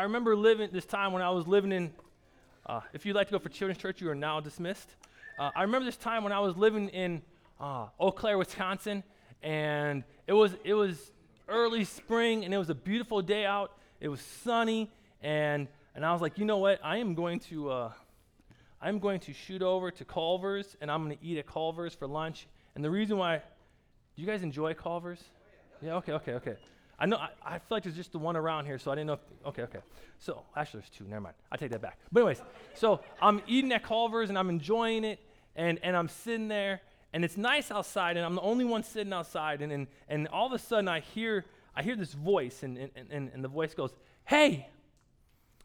I remember living this time when I was living in, uh, if you'd like to go for children's church, you are now dismissed. Uh, I remember this time when I was living in uh, Eau Claire, Wisconsin, and it was, it was early spring, and it was a beautiful day out. It was sunny, and, and I was like, you know what? I am going to, uh, I'm going to shoot over to Culver's, and I'm going to eat at Culver's for lunch. And the reason why, do you guys enjoy Culver's? Yeah, okay, okay, okay. I know, I, I, feel like there's just the one around here, so I didn't know. If, okay, okay. So, actually, there's two. Never mind. I take that back. But, anyways, so I'm eating at Culver's and I'm enjoying it, and, and I'm sitting there, and it's nice outside, and I'm the only one sitting outside, and, and, and all of a sudden I hear, I hear this voice, and, and, and, and the voice goes, Hey!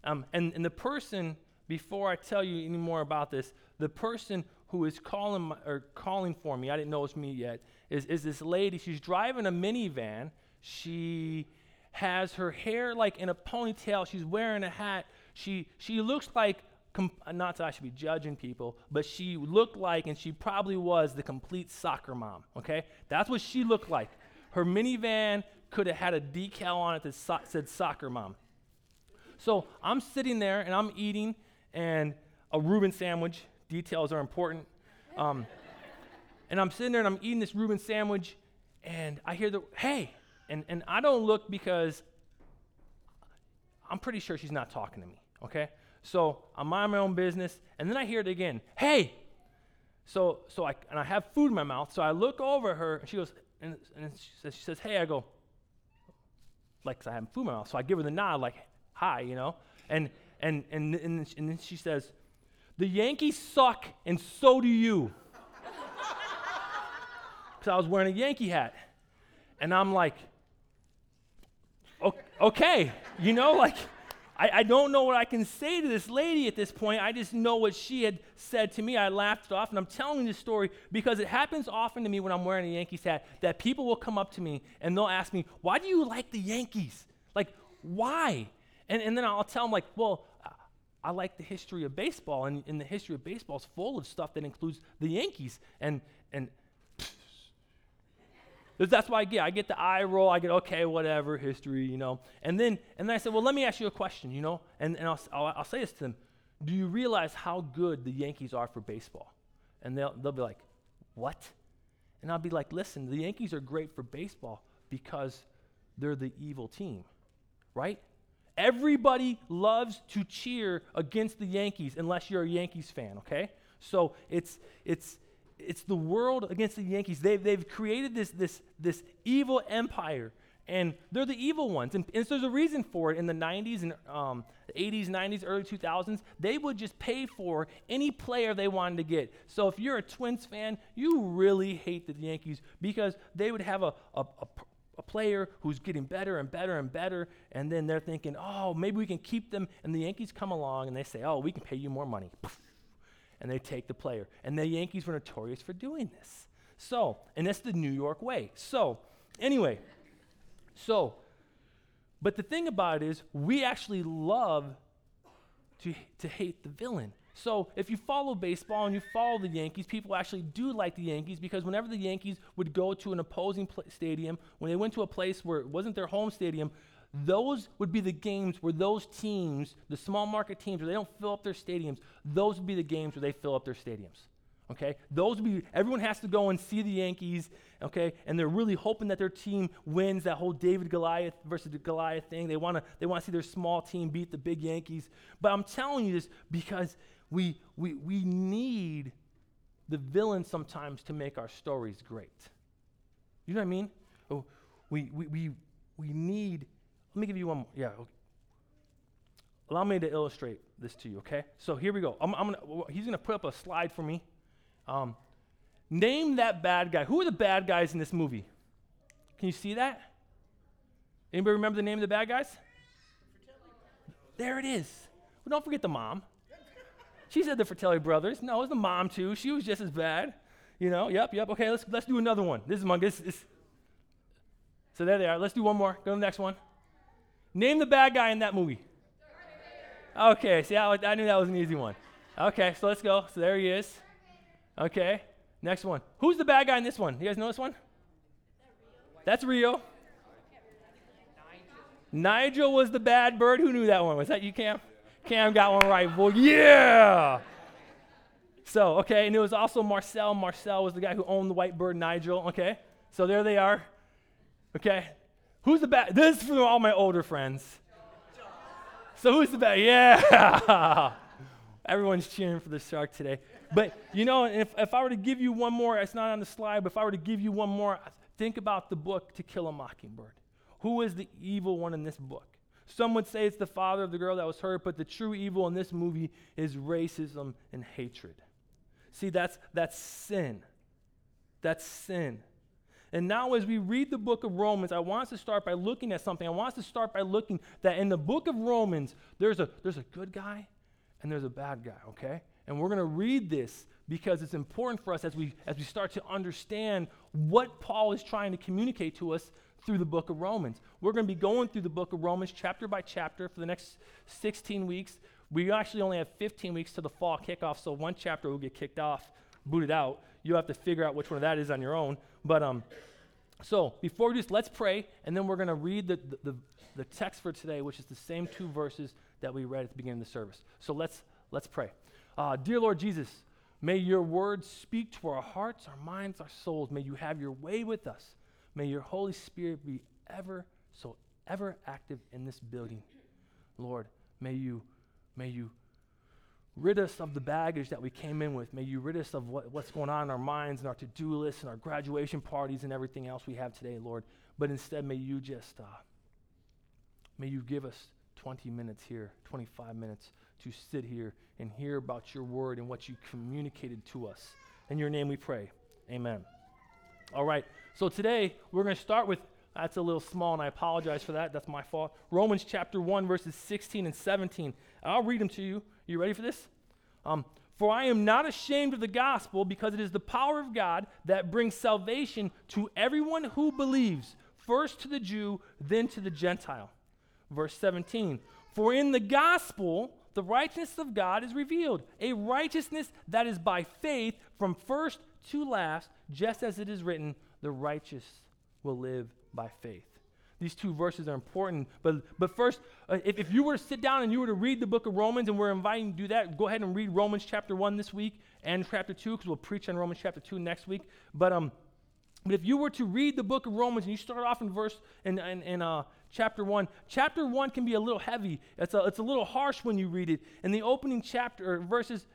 Um, and, and the person, before I tell you any more about this, the person who is calling, my, or calling for me, I didn't know it was me yet, is, is this lady. She's driving a minivan she has her hair like in a ponytail. She's wearing a hat. She, she looks like, com- not that I should be judging people, but she looked like, and she probably was, the complete soccer mom, okay? That's what she looked like. Her minivan could have had a decal on it that so- said soccer mom. So I'm sitting there and I'm eating, and a Reuben sandwich. Details are important. Um, and I'm sitting there and I'm eating this Reuben sandwich, and I hear the, hey, and, and I don't look because I'm pretty sure she's not talking to me, okay? So I'm mind my own business, and then I hear it again, hey! So, so I, and I have food in my mouth, so I look over her, and she goes, and, and she, says, she says, hey, I go, like, I have food in my mouth, so I give her the nod, like, hi, you know? And, and, and, and, and then she says, the Yankees suck, and so do you. Because I was wearing a Yankee hat. And I'm like, okay, you know, like, I, I don't know what I can say to this lady at this point. I just know what she had said to me. I laughed it off, and I'm telling this story because it happens often to me when I'm wearing a Yankees hat that people will come up to me and they'll ask me, Why do you like the Yankees? Like, why? And, and then I'll tell them, like, Well, I like the history of baseball, and, and the history of baseball is full of stuff that includes the Yankees. And, and that's why I get. I get the eye roll. I get, okay, whatever, history, you know. And then, and then I said, well, let me ask you a question, you know. And, and I'll, I'll, I'll say this to them. Do you realize how good the Yankees are for baseball? And they'll, they'll be like, what? And I'll be like, listen, the Yankees are great for baseball because they're the evil team, right? Everybody loves to cheer against the Yankees unless you're a Yankees fan, okay? So it's, it's, it's the world against the Yankees. They've, they've created this, this, this evil empire, and they're the evil ones. And, and so there's a reason for it. In the 90s and um, 80s, 90s, early 2000s, they would just pay for any player they wanted to get. So if you're a Twins fan, you really hate the Yankees because they would have a, a, a a player who's getting better and better and better, and then they're thinking, oh, maybe we can keep them. And the Yankees come along and they say, oh, we can pay you more money and they take the player. And the Yankees were notorious for doing this. So, and that's the New York way. So, anyway, so, but the thing about it is, we actually love to, to hate the villain. So, if you follow baseball and you follow the Yankees, people actually do like the Yankees because whenever the Yankees would go to an opposing pl- stadium, when they went to a place where it wasn't their home stadium, those would be the games where those teams, the small market teams, where they don't fill up their stadiums, those would be the games where they fill up their stadiums. Okay? Those would be, everyone has to go and see the Yankees, okay? And they're really hoping that their team wins that whole David Goliath versus the Goliath thing. They want to they wanna see their small team beat the big Yankees. But I'm telling you this because we, we, we need the villain sometimes to make our stories great. You know what I mean? Oh, we, we, we, we need let me give you one more. Yeah. Okay. Allow me to illustrate this to you, okay? So here we go. I'm, I'm gonna, he's going to put up a slide for me. Um, name that bad guy. Who are the bad guys in this movie? Can you see that? Anybody remember the name of the bad guys? There it is. Well, don't forget the mom. She said the Fratelli brothers. No, it was the mom too. She was just as bad. You know, yep, yep. Okay, let's let's do another one. This is my this, this. So there they are. Let's do one more. Go to the next one. Name the bad guy in that movie. Okay, see, I, I knew that was an easy one. Okay, so let's go. So there he is. Okay, next one. Who's the bad guy in this one? You guys know this one? That's Rio. Nigel was the bad bird. Who knew that one? Was that you, Cam? Cam got one right, boy. Yeah. So, okay, and it was also Marcel. Marcel was the guy who owned the white bird, Nigel. Okay, so there they are. Okay, who's the bad? This is for all my older friends. So who's the bad? Yeah. Everyone's cheering for the shark today. But you know, if, if I were to give you one more, it's not on the slide, but if I were to give you one more, think about the book To Kill a Mockingbird. Who is the evil one in this book? Some would say it's the father of the girl that was hurt, but the true evil in this movie is racism and hatred. See, that's, that's sin. That's sin. And now, as we read the book of Romans, I want us to start by looking at something. I want us to start by looking that in the book of Romans, there's a, there's a good guy and there's a bad guy, okay? And we're going to read this because it's important for us as we, as we start to understand what Paul is trying to communicate to us through the book of Romans. We're going to be going through the book of Romans chapter by chapter for the next 16 weeks. We actually only have 15 weeks to the fall kickoff, so one chapter will get kicked off, booted out. You'll have to figure out which one of that is on your own. But um, so before we do this, let's pray, and then we're going to read the, the, the, text for today, which is the same two verses that we read at the beginning of the service. So let's let's pray. Uh, dear Lord Jesus, may your words speak to our hearts, our minds, our souls. May you have your way with us. May your Holy Spirit be ever so ever active in this building. Lord, may you may you rid us of the baggage that we came in with. May you rid us of what, what's going on in our minds and our to-do lists and our graduation parties and everything else we have today, Lord. But instead, may you just uh, may you give us 20 minutes here, 25 minutes to sit here and hear about your word and what you communicated to us. In your name we pray. Amen. All right. So today we're going to start with that's a little small and I apologize for that. That's my fault. Romans chapter 1 verses 16 and 17. I'll read them to you. You ready for this? Um, for I am not ashamed of the gospel because it is the power of God that brings salvation to everyone who believes, first to the Jew, then to the Gentile. Verse 17. For in the gospel, the righteousness of God is revealed, a righteousness that is by faith from first to last, just as it is written, the righteous will live by faith. These two verses are important, but, but first, uh, if, if you were to sit down and you were to read the book of Romans, and we're inviting you to do that, go ahead and read Romans chapter 1 this week and chapter 2, because we'll preach on Romans chapter 2 next week. But, um, but if you were to read the book of Romans and you start off in verse in, in, in uh, chapter 1, chapter 1 can be a little heavy. It's a, it's a little harsh when you read it. In the opening chapter, verses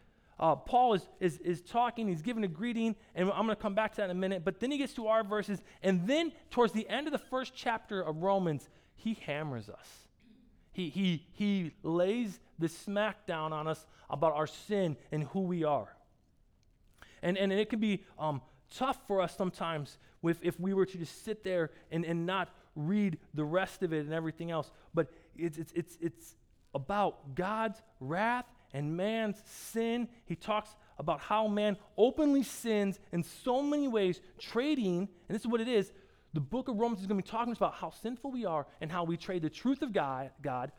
uh, Paul is, is, is talking, he's giving a greeting, and I'm going to come back to that in a minute. But then he gets to our verses, and then towards the end of the first chapter of Romans, he hammers us. He, he, he lays the smackdown on us about our sin and who we are. And, and it can be um, tough for us sometimes with, if we were to just sit there and, and not read the rest of it and everything else. But it's, it's, it's, it's about God's wrath and man's sin. He talks about how man openly sins in so many ways, trading, and this is what it is. The book of Romans is going to be talking about how sinful we are and how we trade the truth of God, God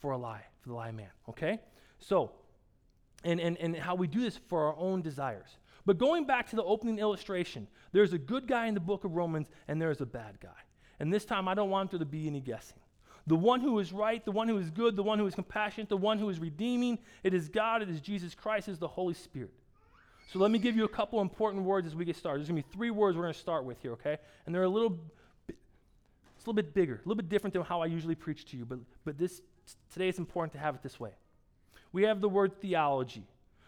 for a lie, for the lie of man. Okay? So, and, and, and how we do this for our own desires. But going back to the opening illustration, there's a good guy in the book of Romans and there's a bad guy. And this time I don't want there to be any guessing. The one who is right, the one who is good, the one who is compassionate, the one who is redeeming, it is God, it is Jesus Christ, it is the Holy Spirit. So let me give you a couple important words as we get started. There's going to be three words we're going to start with here, okay? And they're a little bit, it's a little bit bigger, a little bit different than how I usually preach to you, but, but this, today it's important to have it this way. We have the word theology,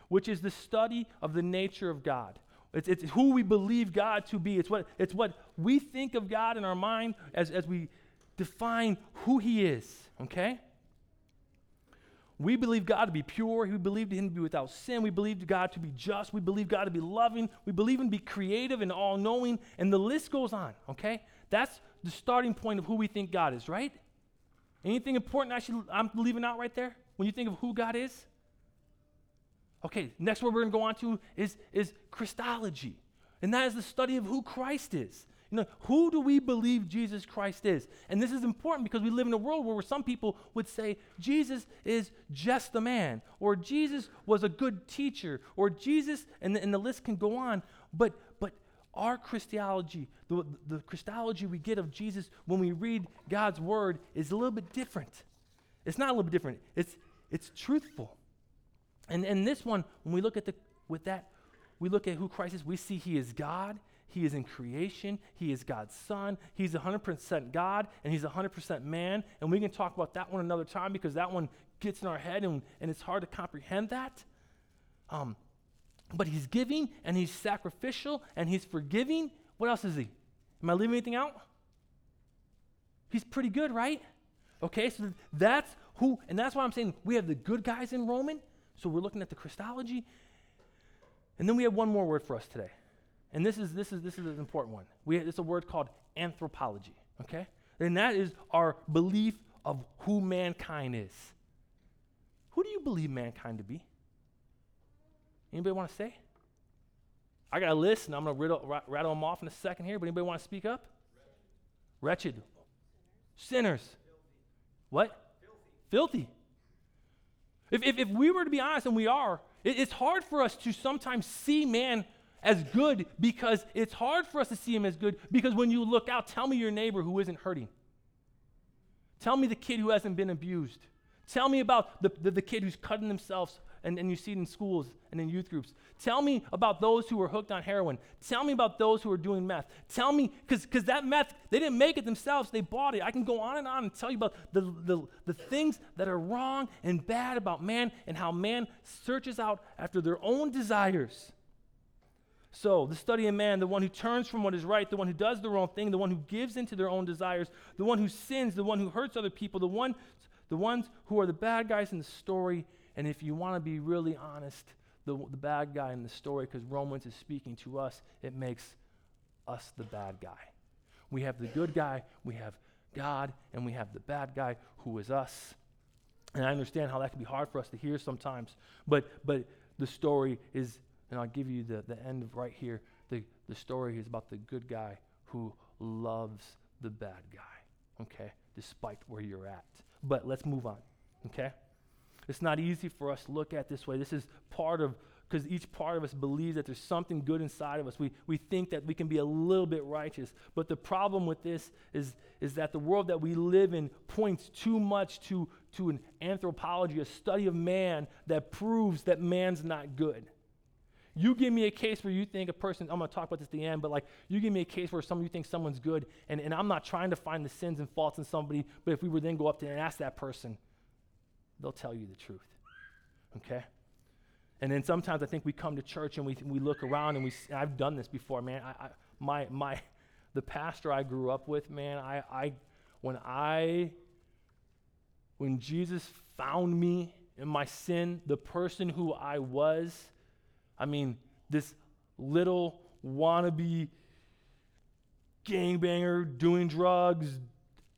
which is the study of the nature of God. It's, it's who we believe God to be. It's what, it's what we think of God in our mind as, as we define who he is, okay? We believe God to be pure. We believe him to be without sin. We believe God to be just. We believe God to be loving. We believe him to be creative and all knowing. And the list goes on, okay? That's the starting point of who we think God is, right? Anything important I should, I'm leaving out right there when you think of who God is? Okay, next word we're going to go on to is, is Christology. And that is the study of who Christ is. You know, who do we believe Jesus Christ is? And this is important because we live in a world where some people would say Jesus is just a man, or Jesus was a good teacher, or Jesus, and the, and the list can go on. But, but our Christology, the, the Christology we get of Jesus when we read God's word, is a little bit different. It's not a little bit different. It's, it's truthful. And, and this one, when we look at the, with that, we look at who Christ is, we see he is God, he is in creation, he is God's son, he's 100% God, and he's 100% man. And we can talk about that one another time because that one gets in our head and, and it's hard to comprehend that. Um, but he's giving and he's sacrificial and he's forgiving. What else is he? Am I leaving anything out? He's pretty good, right? Okay, so that's who, and that's why I'm saying we have the good guys in Roman. So we're looking at the Christology. And then we have one more word for us today. And this is this is this is an important one. We it's a word called anthropology, okay? And that is our belief of who mankind is. Who do you believe mankind to be? Anybody want to say? I got a list, and I'm going to rattle, them off in a second here, but anybody want to speak up? Wretched. Wretched. Sinners. What? Filthy. Filthy. If, if, if we were to be honest, and we are, it, it's hard for us to sometimes see man as good because it's hard for us to see him as good because when you look out, tell me your neighbor who isn't hurting. Tell me the kid who hasn't been abused. Tell me about the, the, the kid who's cutting themselves and, and you see it in schools and in youth groups. Tell me about those who are hooked on heroin. Tell me about those who are doing meth. Tell me, because that meth, they didn't make it themselves, they bought it. I can go on and on and tell you about the, the, the things that are wrong and bad about man and how man searches out after their own desires. So, the study of man, the one who turns from what is right, the one who does the wrong thing, the one who gives into their own desires, the one who sins, the one who hurts other people, the, one, the ones who are the bad guys in the story, and if you want to be really honest, the, the bad guy in the story, because Romans is speaking to us, it makes us the bad guy. We have the good guy, we have God, and we have the bad guy who is us. And I understand how that can be hard for us to hear sometimes, but, but the story is, and I'll give you the, the end of right here. The, the story is about the good guy who loves the bad guy, okay, despite where you're at. But let's move on, okay? It's not easy for us to look at this way. This is part of, because each part of us believes that there's something good inside of us. We, we think that we can be a little bit righteous. But the problem with this is, is that the world that we live in points too much to, to an anthropology, a study of man that proves that man's not good. You give me a case where you think a person, I'm going to talk about this at the end, but like you give me a case where some of you think someone's good, and, and I'm not trying to find the sins and faults in somebody, but if we were then go up to and ask that person, they'll tell you the truth. Okay? And then sometimes I think we come to church and we, we look around and we, I've done this before, man. I, I, my, my, the pastor I grew up with, man, I, I, when I, when Jesus found me in my sin, the person who I was, I mean, this little wannabe gangbanger doing drugs,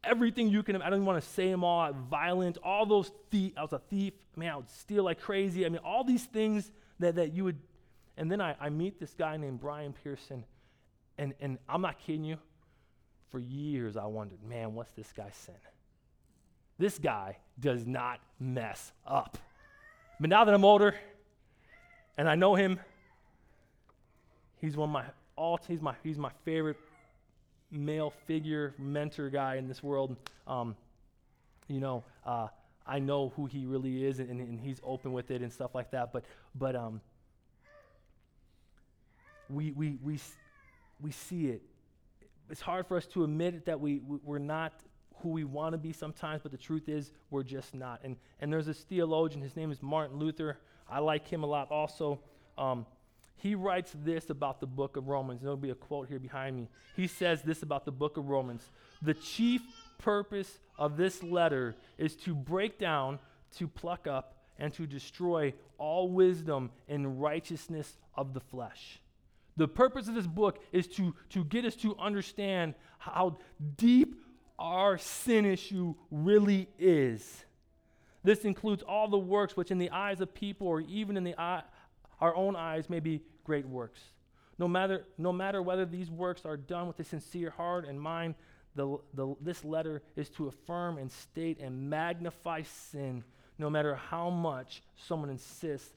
everything you can. I don't even want to say them all. Violent, all those thief. I was a thief. I mean, I would steal like crazy. I mean, all these things that, that you would. And then I, I meet this guy named Brian Pearson, and, and I'm not kidding you. For years, I wondered, man, what's this guy's sin? This guy does not mess up. But now that I'm older and I know him, he's one of my all he's my he's my favorite male figure, mentor guy in this world, um, you know, uh, I know who he really is, and, and, he's open with it and stuff like that. But, but um, we, we, we, we see it. It's hard for us to admit that we, we're not who we want to be sometimes, but the truth is we're just not. And, and there's this theologian, his name is Martin Luther. I like him a lot also. Um, he writes this about the book of Romans. There'll be a quote here behind me. He says this about the book of Romans The chief purpose of this letter is to break down, to pluck up, and to destroy all wisdom and righteousness of the flesh. The purpose of this book is to, to get us to understand how deep our sin issue really is. This includes all the works which, in the eyes of people or even in the eye, our own eyes, may be great works. No matter, no matter whether these works are done with a sincere heart and mind, the, the, this letter is to affirm and state and magnify sin, no matter how much someone insists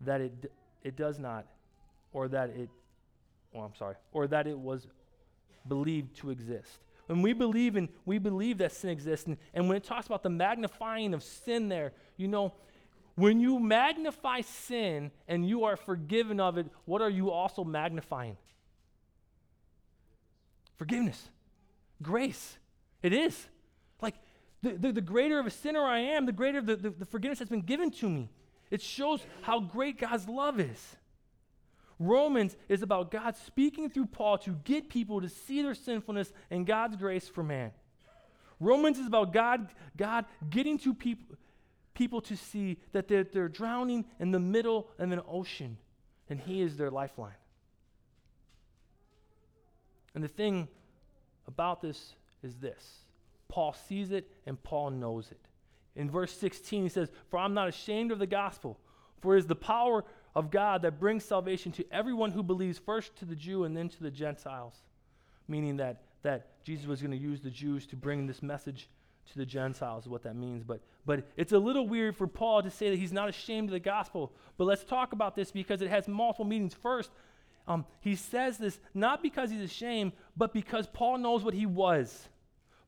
that it, it does not or that it oh, I'm sorry, or that it was believed to exist. When we believe in, we believe that sin exists, and, and when it talks about the magnifying of sin there, you know, when you magnify sin and you are forgiven of it, what are you also magnifying? Forgiveness, grace. It is. Like, the, the, the greater of a sinner I am, the greater the, the, the forgiveness that's been given to me. It shows how great God's love is. Romans is about God speaking through Paul to get people to see their sinfulness and God's grace for man. Romans is about God, God getting to people, people to see that they're, they're drowning in the middle of an ocean and He is their lifeline. And the thing about this is this Paul sees it and Paul knows it. In verse 16, he says, For I'm not ashamed of the gospel, for it is the power of God that brings salvation to everyone who believes, first to the Jew and then to the Gentiles. Meaning that, that Jesus was going to use the Jews to bring this message to the Gentiles, is what that means. But, but it's a little weird for Paul to say that he's not ashamed of the gospel. But let's talk about this because it has multiple meanings. First, um, he says this not because he's ashamed, but because Paul knows what he was.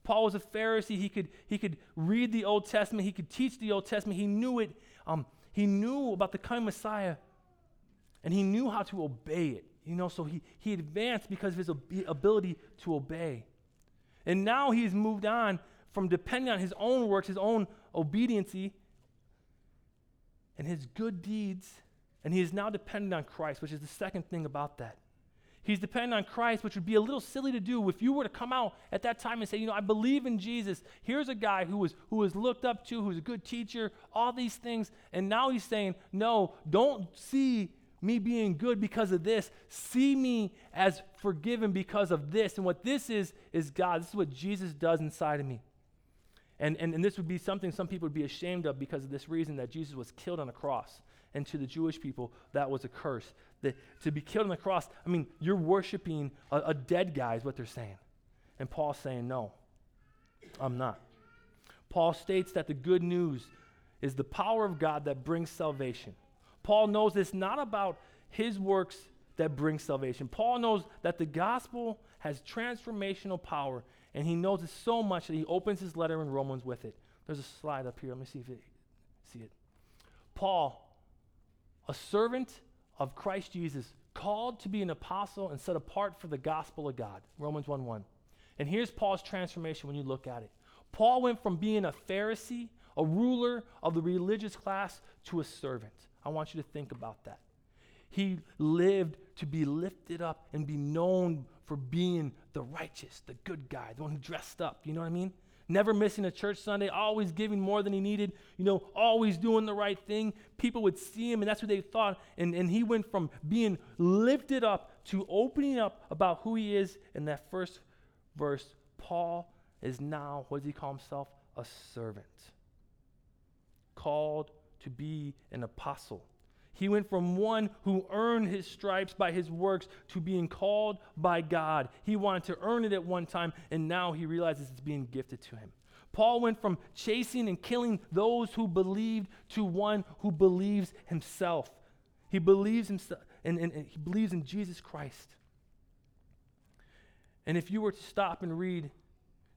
Paul was a Pharisee. He could, he could read the Old Testament, he could teach the Old Testament. He knew it. Um, he knew about the coming Messiah, and he knew how to obey it. You know, so he, he advanced because of his ob- ability to obey. And now he's moved on from depending on his own works, his own obediency, and his good deeds, and he is now dependent on Christ, which is the second thing about that. He's dependent on Christ, which would be a little silly to do if you were to come out at that time and say, you know, I believe in Jesus. Here's a guy who was who was looked up to, who's a good teacher, all these things, and now he's saying, no, don't see me being good because of this. See me as forgiven because of this. And what this is is God. This is what Jesus does inside of me. And, and, and this would be something some people would be ashamed of because of this reason that Jesus was killed on a cross. And to the Jewish people, that was a curse. That to be killed on the cross, I mean, you're worshiping a, a dead guy, is what they're saying. And Paul's saying, no, I'm not. Paul states that the good news is the power of God that brings salvation. Paul knows it's not about his works that bring salvation. Paul knows that the gospel has transformational power, and he knows it so much that he opens his letter in Romans with it. There's a slide up here. Let me see if you see it. Paul a servant of Christ Jesus, called to be an apostle and set apart for the gospel of God. Romans 1 1. And here's Paul's transformation when you look at it. Paul went from being a Pharisee, a ruler of the religious class, to a servant. I want you to think about that. He lived to be lifted up and be known for being the righteous, the good guy, the one who dressed up. You know what I mean? never missing a church Sunday, always giving more than he needed, you know, always doing the right thing. People would see him, and that's what they thought. And, and he went from being lifted up to opening up about who he is in that first verse. Paul is now, what does he call himself? A servant. Called to be an apostle. He went from one who earned his stripes by his works to being called by God. He wanted to earn it at one time, and now he realizes it's being gifted to him. Paul went from chasing and killing those who believed to one who believes himself. He believes himself and, and, and he believes in Jesus Christ. And if you were to stop and read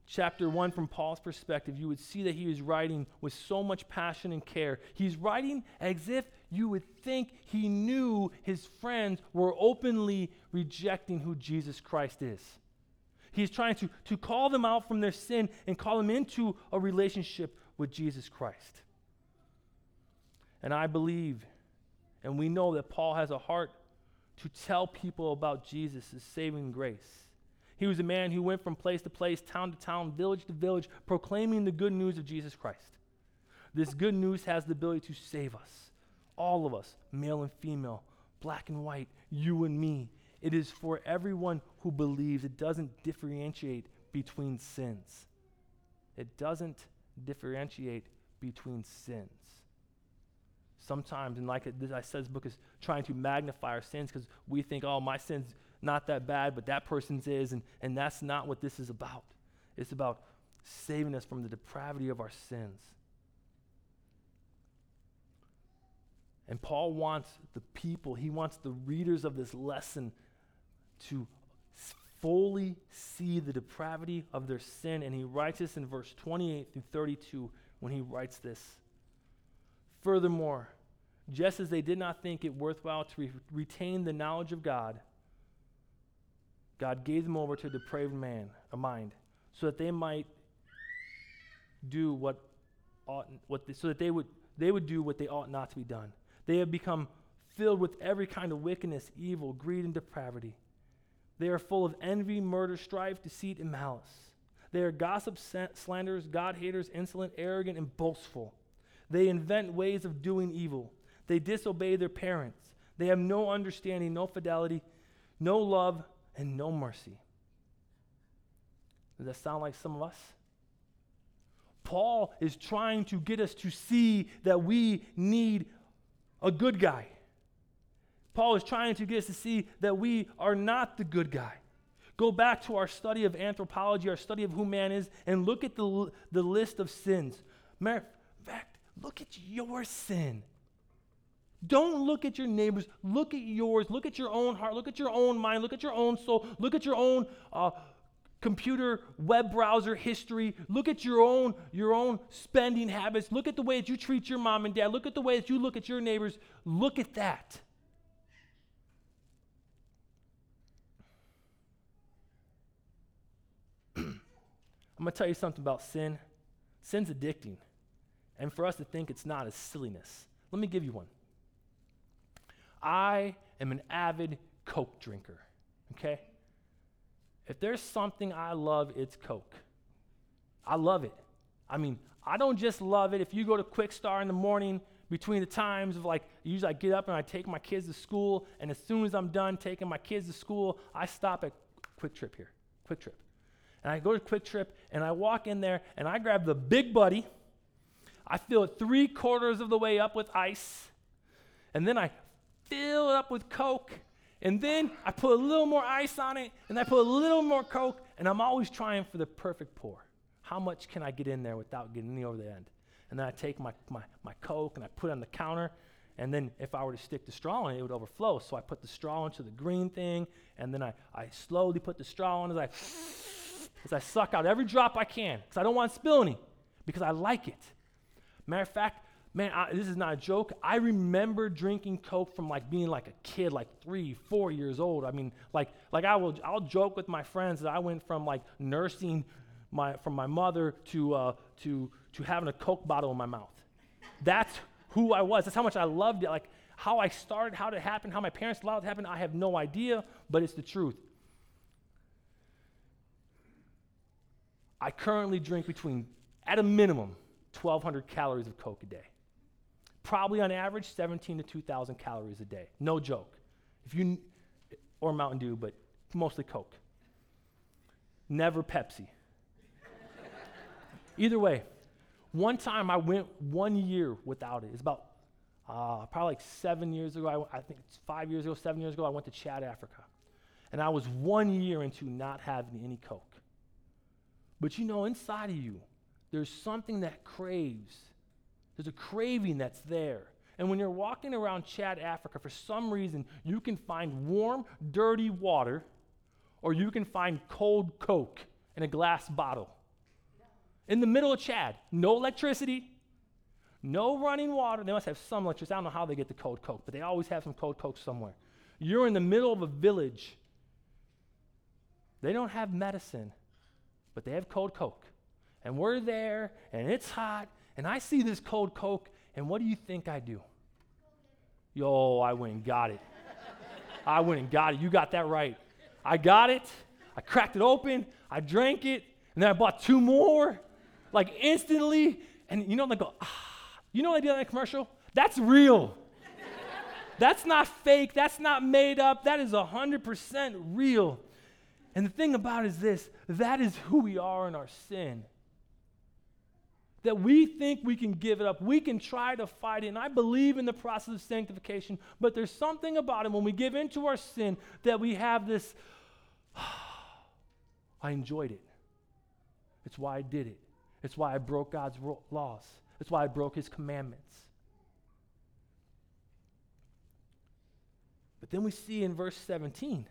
chapter 1 from Paul's perspective, you would see that he is writing with so much passion and care. He's writing as if you would think he knew his friends were openly rejecting who Jesus Christ is. He's trying to, to call them out from their sin and call them into a relationship with Jesus Christ. And I believe, and we know that Paul has a heart to tell people about Jesus' saving grace. He was a man who went from place to place, town to town, village to village, proclaiming the good news of Jesus Christ. This good news has the ability to save us, all of us, male and female, black and white, you and me. It is for everyone who believes. It doesn't differentiate between sins. It doesn't differentiate between sins. Sometimes, and like I said, this book is trying to magnify our sins because we think, oh, my sins not that bad, but that person's is. And, and that's not what this is about. It's about saving us from the depravity of our sins. And Paul wants the people, he wants the readers of this lesson to fully see the depravity of their sin. And he writes this in verse 28 through 32 when he writes this. Furthermore, just as they did not think it worthwhile to re- retain the knowledge of God, God gave them over to a depraved man, a mind, so that they might do what ought, what they, so that they would they would do what they ought not to be done. They have become filled with every kind of wickedness, evil, greed, and depravity. They are full of envy, murder, strife, deceit, and malice. They are gossips, slanderers, God haters, insolent, arrogant, and boastful. They invent ways of doing evil. They disobey their parents. They have no understanding, no fidelity, no love, and no mercy. Does that sound like some of us? Paul is trying to get us to see that we need a good guy. Paul is trying to get us to see that we are not the good guy. Go back to our study of anthropology, our study of who man is, and look at the, the list of sins. Matter of fact, look at your sin. Don't look at your neighbors. Look at yours. Look at your own heart. Look at your own mind. Look at your own soul. Look at your own uh, computer web browser history. Look at your own your own spending habits. Look at the way that you treat your mom and dad. Look at the way that you look at your neighbors. Look at that. I'm going to tell you something about sin. Sin's addicting. And for us to think it's not is silliness. Let me give you one. I am an avid Coke drinker, okay? If there's something I love, it's Coke. I love it. I mean, I don't just love it. If you go to Kwik Star in the morning, between the times of like, usually I get up and I take my kids to school, and as soon as I'm done taking my kids to school, I stop at Kwik Trip here. Kwik Trip. And I go to Kwik Trip and I walk in there and I grab the big buddy. I fill it three quarters of the way up with ice. And then I fill it up with Coke. And then I put a little more ice on it. And I put a little more Coke. And I'm always trying for the perfect pour. How much can I get in there without getting any over the end? And then I take my, my, my Coke and I put it on the counter. And then if I were to stick the straw in it, it would overflow. So I put the straw into the green thing. And then I, I slowly put the straw on as I is I suck out every drop I can because I don't want to spill any because I like it. Matter of fact, man, I, this is not a joke. I remember drinking Coke from like being like a kid, like three, four years old. I mean, like, like I will, I'll joke with my friends that I went from like nursing my, from my mother to, uh, to, to having a Coke bottle in my mouth. That's who I was. That's how much I loved it. Like how I started, how it happened, how my parents allowed it to happen, I have no idea, but it's the truth. I currently drink between, at a minimum, 1,200 calories of Coke a day. Probably on average, 17 to 2,000 calories a day. No joke. If you, or Mountain Dew, but mostly Coke. Never Pepsi. Either way, one time I went one year without it. It's about uh, probably like seven years ago. I, I think it's five years ago, seven years ago. I went to Chad, Africa, and I was one year into not having any Coke. But you know, inside of you, there's something that craves. There's a craving that's there. And when you're walking around Chad, Africa, for some reason, you can find warm, dirty water, or you can find cold Coke in a glass bottle. In the middle of Chad, no electricity, no running water. They must have some electricity. I don't know how they get the cold Coke, but they always have some cold Coke somewhere. You're in the middle of a village. They don't have medicine but they have cold Coke. And we're there, and it's hot, and I see this cold Coke, and what do you think I do? Yo, I went and got it. I went and got it. You got that right. I got it. I cracked it open. I drank it, and then I bought two more, like instantly. And you know, they go, ah. You know, they do that commercial. That's real. That's not fake. That's not made up. That is 100% real. And the thing about it is this that is who we are in our sin. That we think we can give it up. We can try to fight it. And I believe in the process of sanctification, but there's something about it when we give into our sin that we have this I enjoyed it. It's why I did it. It's why I broke God's laws. It's why I broke his commandments. But then we see in verse 17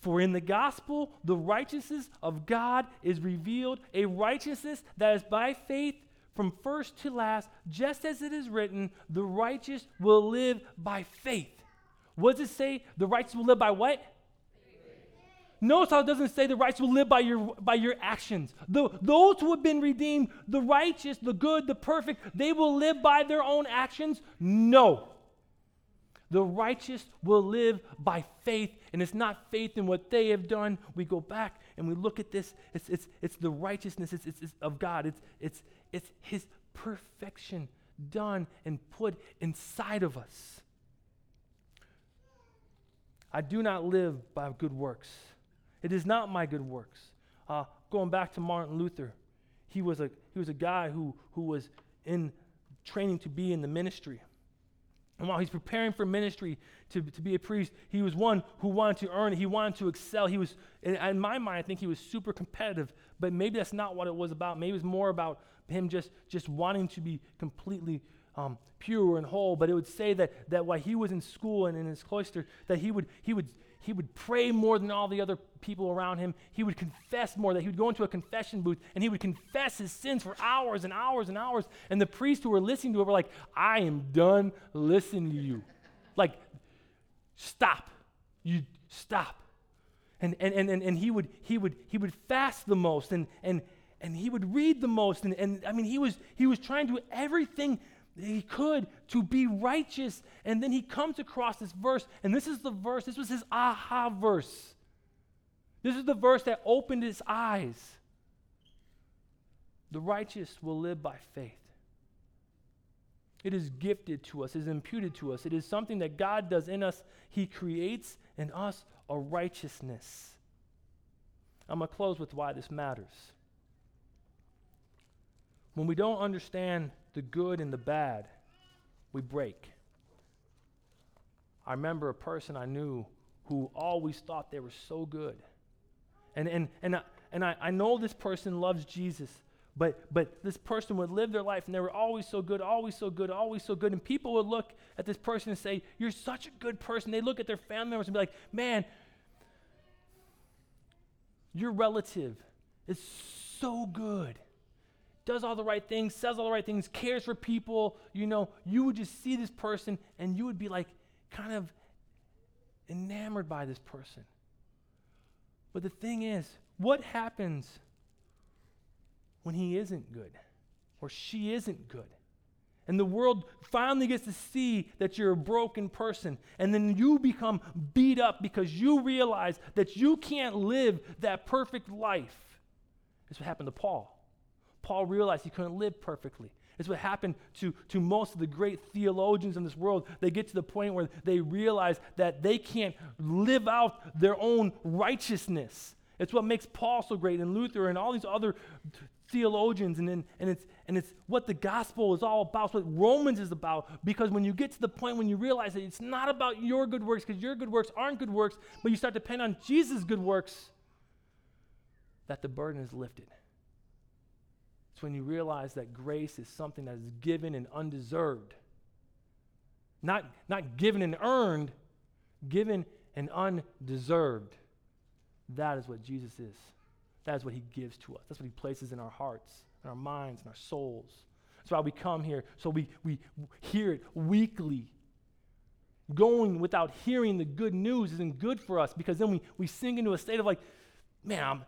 For in the gospel, the righteousness of God is revealed, a righteousness that is by faith from first to last, just as it is written, the righteous will live by faith. What does it say? The righteous will live by what? Notice how it doesn't say the righteous will live by your, by your actions. The, those who have been redeemed, the righteous, the good, the perfect, they will live by their own actions? No. The righteous will live by faith, and it's not faith in what they have done. We go back and we look at this. It's, it's, it's the righteousness it's, it's, it's of God, it's, it's, it's His perfection done and put inside of us. I do not live by good works. It is not my good works. Uh, going back to Martin Luther, he was a, he was a guy who, who was in training to be in the ministry. And while he's preparing for ministry to, to be a priest, he was one who wanted to earn. He wanted to excel. He was, in, in my mind, I think he was super competitive, but maybe that's not what it was about. Maybe it was more about him just, just wanting to be completely um, pure and whole. But it would say that, that while he was in school and in his cloister, that he would, he would he would pray more than all the other people around him. He would confess more, that he would go into a confession booth and he would confess his sins for hours and hours and hours. And the priests who were listening to him were like, I am done listening to you. like, stop. You stop. And, and, and, and, and he, would, he, would, he would fast the most and, and, and he would read the most. And, and I mean, he was, he was trying to do everything he could to be righteous. And then he comes across this verse, and this is the verse, this was his aha verse. This is the verse that opened his eyes. The righteous will live by faith. It is gifted to us, it is imputed to us. It is something that God does in us. He creates in us a righteousness. I'm going to close with why this matters. When we don't understand the good and the bad, we break. I remember a person I knew who always thought they were so good. And, and, and, I, and I, I know this person loves Jesus, but, but this person would live their life and they were always so good, always so good, always so good. And people would look at this person and say, You're such a good person. They look at their family members and be like, Man, your relative is so good does all the right things, says all the right things, cares for people, you know, you would just see this person and you would be like kind of enamored by this person. But the thing is, what happens when he isn't good or she isn't good? And the world finally gets to see that you're a broken person. And then you become beat up because you realize that you can't live that perfect life. This what happened to Paul. Paul realized he couldn't live perfectly. It's what happened to, to most of the great theologians in this world. They get to the point where they realize that they can't live out their own righteousness. It's what makes Paul so great and Luther and all these other theologians. And, then, and, it's, and it's what the gospel is all about, it's what Romans is about. Because when you get to the point when you realize that it's not about your good works, because your good works aren't good works, but you start to depend on Jesus' good works, that the burden is lifted. It's when you realize that grace is something that is given and undeserved. Not, not given and earned, given and undeserved. That is what Jesus is. That is what he gives to us. That's what he places in our hearts, in our minds, in our souls. That's why we come here, so we, we hear it weekly. Going without hearing the good news isn't good for us because then we, we sink into a state of like, man, I'm,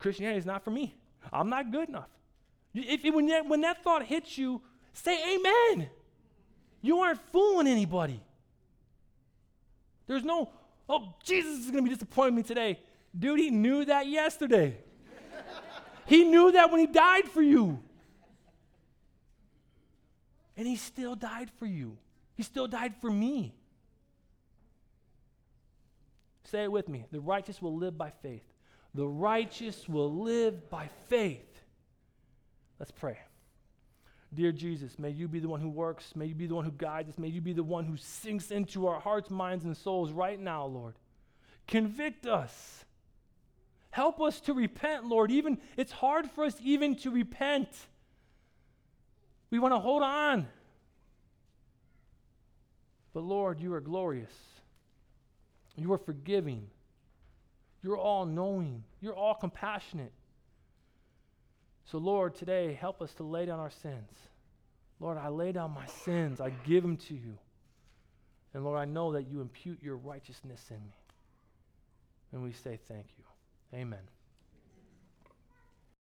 Christianity is not for me. I'm not good enough. If, when, that, when that thought hits you, say amen. You aren't fooling anybody. There's no, oh, Jesus is going to be disappointed me today. Dude, he knew that yesterday. he knew that when he died for you. And he still died for you. He still died for me. Say it with me. The righteous will live by faith. The righteous will live by faith. Let's pray. Dear Jesus, may you be the one who works. May you be the one who guides us. May you be the one who sinks into our hearts, minds, and souls right now, Lord. Convict us. Help us to repent, Lord. Even it's hard for us even to repent. We want to hold on. But Lord, you are glorious. You are forgiving. You're all knowing. You're all compassionate. So, Lord, today, help us to lay down our sins. Lord, I lay down my sins, I give them to you. And Lord, I know that you impute your righteousness in me. And we say thank you. Amen.